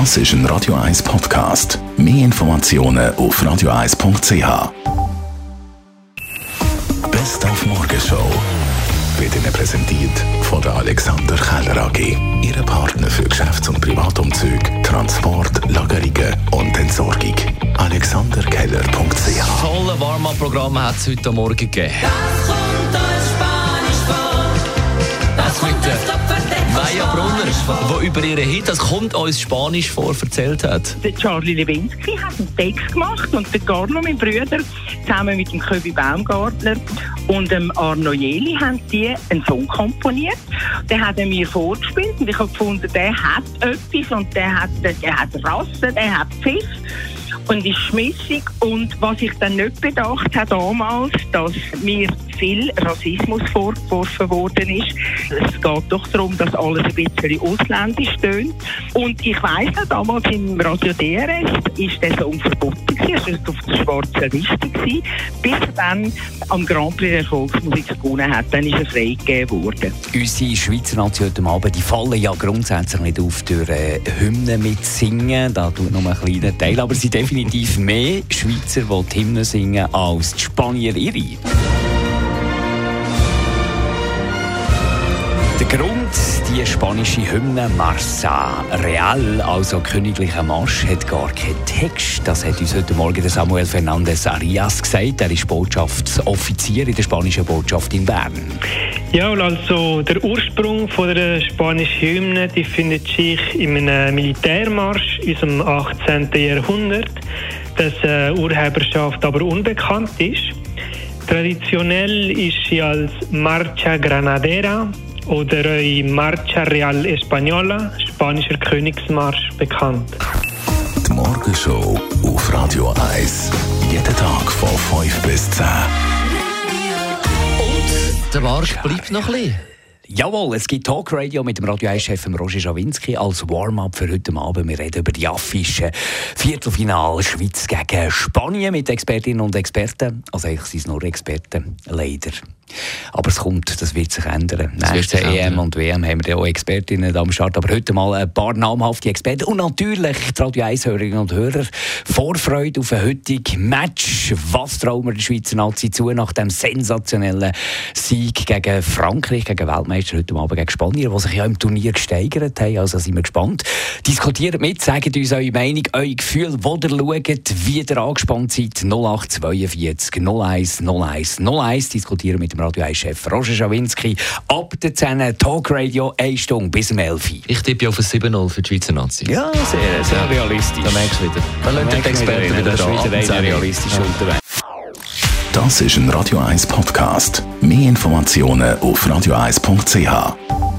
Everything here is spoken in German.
Das ist ein Radio 1 Podcast. Mehr Informationen auf radio1.ch. Best auf Morgenshow wird Ihnen präsentiert von der Alexander Keller AG. Ihre Partner für Geschäfts- und Privatumzug, Transport, Lagerungen und Entsorgung. AlexanderKeller.ch Tolle Warm-Up-Programm hat es heute Morgen gegeben. Die über ihren Hit, das kommt uns Spanisch vor, erzählt hat. Der Charlie Lewinsky hat einen Text gemacht und der Carlo, mein Bruder, zusammen mit dem Köbi Baumgartner und dem Arno Jeli haben die einen Song komponiert. Den hat er mir vorgespielt und ich habe gefunden, der hat etwas und der hat, der hat Rasse, der hat Pfiff und ist schmissig. Und was ich dann nicht bedacht habe damals, dass mir viel Rassismus vorgeworfen worden ist. Es geht doch darum, dass alles ein bisschen ausländisch tönt. Und ich weiss noch, damals im Radio DRS ist der Song verboten gewesen, es war auf der schwarzen Liste gewesen, bis er dann am Grand Prix der Volksmusik gewonnen hat. Dann ist er freigegeben worden. Unsere Schweizer Nation heute Abend, die fallen ja grundsätzlich nicht auf durch äh, Hymnen mitsingen. Da tut noch ein kleiner Teil. Aber es sind definitiv mehr Schweizer, die die Hymnen singen, als die Spanier ihre. Der Grund, die spanische Hymne Marsa Real, also königlicher Marsch, hat gar keinen Text. Das hat uns heute Morgen der Samuel Fernandez Arias gesagt. Er ist Botschaftsoffizier in der spanischen Botschaft in Bern. Ja, also der Ursprung von der spanischen Hymne die findet sich in einem Militärmarsch aus dem 18. Jahrhundert, dessen äh, Urheberschaft aber unbekannt ist. Traditionell ist sie als Marcha Granadera oder äh, Marcha Real Española, spanischer Königsmarsch, bekannt. Die Morgenshow auf Radio 1. Jeden Tag von 5 bis 10. Der Marsch bleibt noch ein bisschen. Jawohl, es gibt Talkradio mit dem Radio 1-Chef Roger Schawinski als Warm-up für heute Abend. Wir reden über die Affische Viertelfinal Schweiz gegen Spanien mit Expertinnen und Experten. Also eigentlich sind es nur Experten, leider. Aber es kommt, das wird sich ändern. Nächste EM ändern. und WM haben wir ja auch Expertinnen am Start. Aber heute mal ein paar namhafte Experten. Und natürlich die Radio 1-Hörerinnen und Hörer. Vorfreude auf ein heutiges Match. Was trauen wir der Schweizer Nazi zu nach dem sensationellen Sieg gegen Frankreich, gegen Weltmeister heute Abend gegen Spanier, die sich ja im Turnier gesteigert haben. Also sind wir gespannt. Diskutiert mit, sagt uns eure Meinung, euer Gefühl, wo ihr schaut, wie ihr angespannt seid. 0842 01 01 01. Diskutieren mit dem Radio 1-Chef Roger Schawinski. Ab der 10 Talkradio, 1 Stunde bis um 11 Uhr. Ich tippe auf ein 7-0 für die Schweizer Nazi. Ja, sehr, sehr realistisch. Da merkst du wieder. Da lernt der Experte wieder Das ist dran. wieder 10. realistisch unterwegs. Das ist ein Radio 1 Podcast. Mehr Informationen auf radio1.ch.